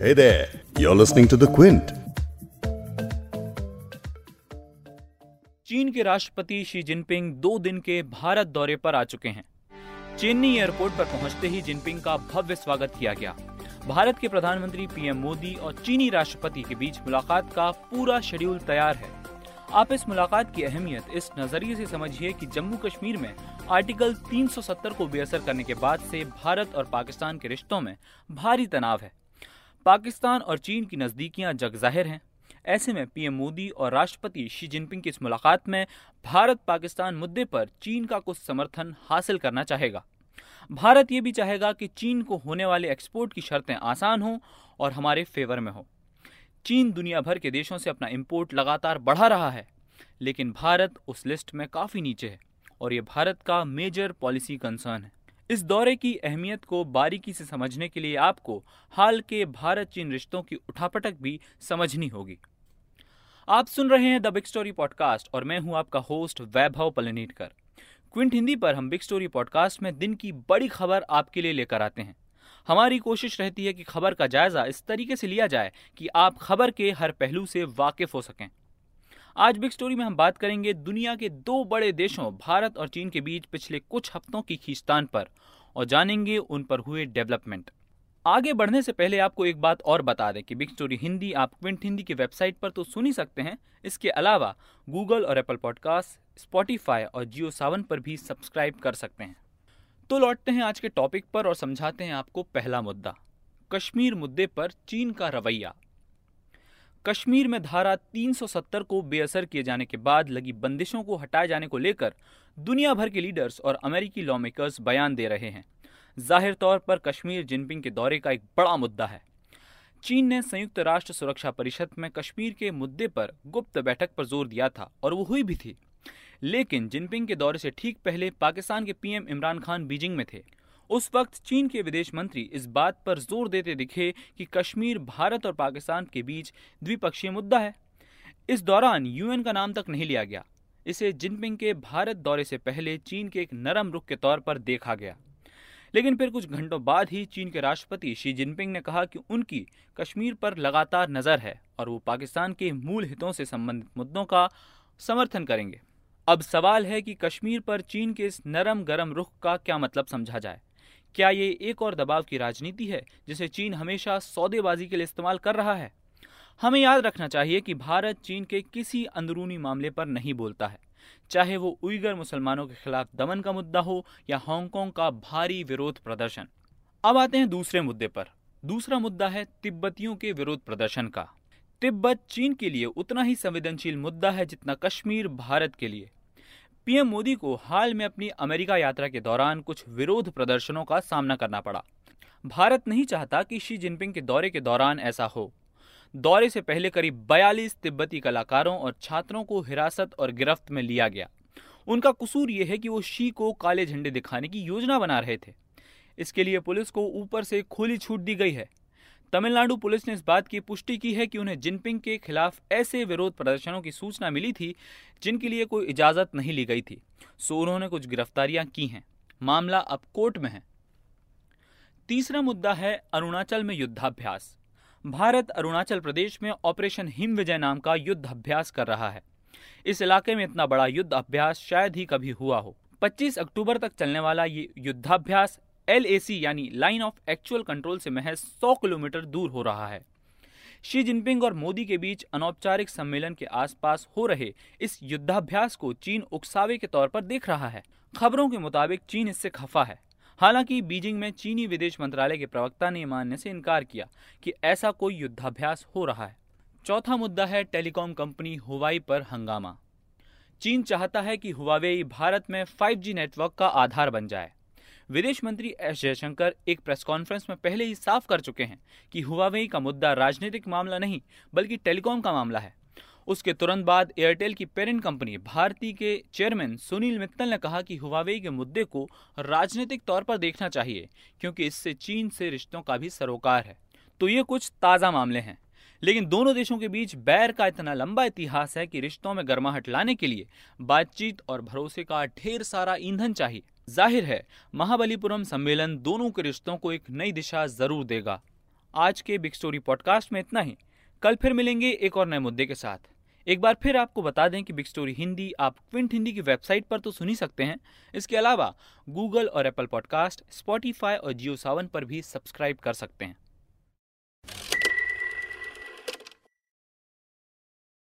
Hey there, you're listening to The Quint. चीन के राष्ट्रपति शी जिनपिंग दो दिन के भारत दौरे पर आ चुके हैं। चेन्नई एयरपोर्ट पर पहुँचते ही जिनपिंग का भव्य स्वागत किया गया। भारत के प्रधानमंत्री पीएम मोदी और चीनी राष्ट्रपति के बीच मुलाकात का पूरा शेड्यूल तैयार है। आप इस मुलाकात की अहमियत इस नज़रिए से समझिए कि जम्मू कश्मीर में आर्टिकल 370 को बेअसर करने के बाद से भारत और पाकिस्तान के रिश्तों में भारी तनाव है। पाकिस्तान और चीन की नज़दीकियाँ जग ज़ाहिर हैं। ऐसे में पीएम मोदी और राष्ट्रपति शी जिनपिंग की इस मुलाकात में भारत पाकिस्तान मुद्दे पर चीन का कुछ समर्थन हासिल करना चाहेगा। भारत ये भी चाहेगा कि चीन को होने वाले एक्सपोर्ट की शर्तें आसान हों और हमारे फेवर में हो। चीन दुनिया भर के देशों से अपना इम्पोर्ट लगातार बढ़ा रहा है, लेकिन भारत उस लिस्ट में काफ़ी नीचे है और ये भारत का मेजर पॉलिसी कंसर्न है। इस दौरे की अहमियत को बारीकी से समझने के लिए आपको हाल के भारत चीन रिश्तों की उठापटक भी समझनी होगी। आप सुन रहे हैं द बिग स्टोरी पॉडकास्ट और मैं हूँ आपका होस्ट वैभव पलनीटकर। क्विंट हिंदी पर हम बिग स्टोरी पॉडकास्ट में दिन की बड़ी खबर आपके लिए लेकर आते हैं। हमारी कोशिश रहती है कि खबर का जायजा इस तरीके से लिया जाए कि आप खबर के हर पहलू से वाकिफ हो सकें। आज बिग स्टोरी में हम बात करेंगे दुनिया के दो बड़े देशों, भारत और चीन के बीच पिछले कुछ हफ्तों की खींचतान पर और जानेंगे उन पर हुए डेवलपमेंट आगे बढ़ने से पहले आपको एक बात और बता दें कि बिग स्टोरी हिंदी, आप क्विंट हिंदी की वेबसाइट पर तो सुन ही सकते हैं। इसके अलावा गूगल और एप्पल पॉडकास्ट स्पॉटिफाई और जियो सावन पर भी सब्सक्राइब कर सकते हैं। तो लौटते हैं आज के टॉपिक पर और समझाते हैं आपको पहला मुद्दा, कश्मीर मुद्दे पर चीन का रवैया। कश्मीर में धारा 370 को बेअसर किए जाने के बाद लगी बंदिशों को हटाए जाने को लेकर दुनिया भर के लीडर्स और अमेरिकी लॉ मेकर्स बयान दे रहे हैं। ज़ाहिर तौर पर कश्मीर जिनपिंग के दौरे का एक बड़ा मुद्दा है। चीन ने संयुक्त राष्ट्र सुरक्षा परिषद में कश्मीर के मुद्दे पर गुप्त बैठक पर ज़ोर दिया था और वो हुई भी थी। लेकिन जिनपिंग के दौरे से ठीक पहले पाकिस्तान के पीएम इमरान खान बीजिंग में थे। उस वक्त चीन के विदेश मंत्री इस बात पर ज़ोर देते दिखे कि कश्मीर, भारत और पाकिस्तान के बीच द्विपक्षीय मुद्दा है। इस दौरान यूएन का नाम तक नहीं लिया गया। इसे जिनपिंग के भारत दौरे से पहले चीन के एक नरम रुख के तौर पर देखा गया। लेकिन फिर कुछ घंटों बाद ही चीन के राष्ट्रपति शी जिनपिंग ने कहा कि उनकी कश्मीर पर लगातार नज़र है और वो पाकिस्तान के मूल हितों से संबंधित मुद्दों का समर्थन करेंगे। अब सवाल है कि कश्मीर पर चीन के इस नरम गरम रुख का क्या मतलब समझा जाए? क्या ये एक और दबाव की राजनीति है जिसे चीन हमेशा सौदेबाजी के लिए इस्तेमाल कर रहा है? हमें याद रखना चाहिए कि भारत चीन के किसी अंदरूनी मामले पर नहीं बोलता है। चाहे वो उइगर मुसलमानों के खिलाफ दमन का मुद्दा हो या हांगकांग का भारी विरोध प्रदर्शन। अब आते हैं दूसरे मुद्दे पर। दूसरा मुद्दा है तिब्बतियों के विरोध प्रदर्शन का। तिब्बत चीन के लिए उतना ही संवेदनशील मुद्दा है जितना कश्मीर भारत के लिए। पीएम मोदी को हाल में अपनी अमेरिका यात्रा के दौरान कुछ विरोध प्रदर्शनों का सामना करना पड़ा। भारत नहीं चाहता कि शी जिनपिंग के दौरे के दौरान ऐसा हो। दौरे से पहले करीब 42 तिब्बती कलाकारों और छात्रों को हिरासत और गिरफ्त में लिया गया। उनका कसूर यह है कि वो शी को काले झंडे दिखाने की योजना बना रहे थे। इसके लिए पुलिस को ऊपर से खुली छूट दी गई है। तमिलनाडु पुलिस ने इस बात की पुष्टि की है कि उन्हें जिनपिंग के खिलाफ ऐसे विरोध प्रदर्शनों की सूचना मिली थी, जिनके लिए कोई इजाज़त नहीं ली गई थी। सो उन्होंने कुछ गिरफ्तारियाँ की हैं। मामला अब कोर्ट में है। तीसरा मुद्दा है अरुणाचल में युद्धाभ्यास। भारत अरुणाचल प्रदेश में ऑपरेशन हिम विजय नाम का युद्ध अभ्यास कर रहा है। इस इलाके में इतना बड़ा युद्ध अभ्यास शायद ही कभी हुआ हो। 25 अक्टूबर तक चलने वाला ये युद्धाभ्यास एलएसी यानी लाइन ऑफ़ एक्चुअल कंट्रोल से महज 100 किलोमीटर दूर हो रहा है। शी जिनपिंग और मोदी के बीच अनौपचारिक सम्मेलन के आसपास हो रहे इस युद्धाभ्यास को चीन उकसावे के तौर पर देख रहा है। खबरों के मुताबिक चीन इससे खफा है। हालाँकि बीजिंग में चीनी विदेश मंत्रालय के प्रवक्ता ने मानने से इनकार किया कि ऐसा कोई युद्धाभ्यास हो रहा है। चौथा मुद्दा है टेलीकॉम कंपनी हुवाई पर हंगामा। चीन चाहता है कि हुवावेई भारत में 5G नेटवर्क का आधार बन जाए। विदेश मंत्री एस जयशंकर एक प्रेस कॉन्फ्रेंस में पहले ही साफ़ कर चुके हैं कि हुआवेई का मुद्दा राजनीतिक मामला नहीं, बल्कि टेलीकॉम का मामला है। उसके तुरंत बाद एयरटेल की पेरेंट कंपनी भारती के चेयरमैन सुनील मित्तल ने कहा कि हुआवेई के मुद्दे को राजनीतिक तौर पर देखना चाहिए, क्योंकि इससे चीन से रिश्तों का भी सरोकार है। तो ये कुछ ताज़ा मामले हैं। लेकिन दोनों देशों के बीच बैर का इतना लंबा इतिहास है कि रिश्तों में गर्माहट लाने के लिए बातचीत और भरोसे का ढेर सारा ईंधन चाहिए। ज़ाहिर है, महाबलीपुरम सम्मेलन दोनों के रिश्तों को एक नई दिशा ज़रूर देगा। आज के बिग स्टोरी पॉडकास्ट में इतना ही। कल फिर मिलेंगे एक और नए मुद्दे के साथ। एक बार फिर आपको बता दें कि बिग स्टोरी हिंदी आप क्विंट हिंदी की वेबसाइट पर तो सुन ही सकते हैं। इसके अलावा गूगल और एप्पल पॉडकास्ट स्पॉटीफाई और जियो सावन पर भी सब्सक्राइब कर सकते हैं।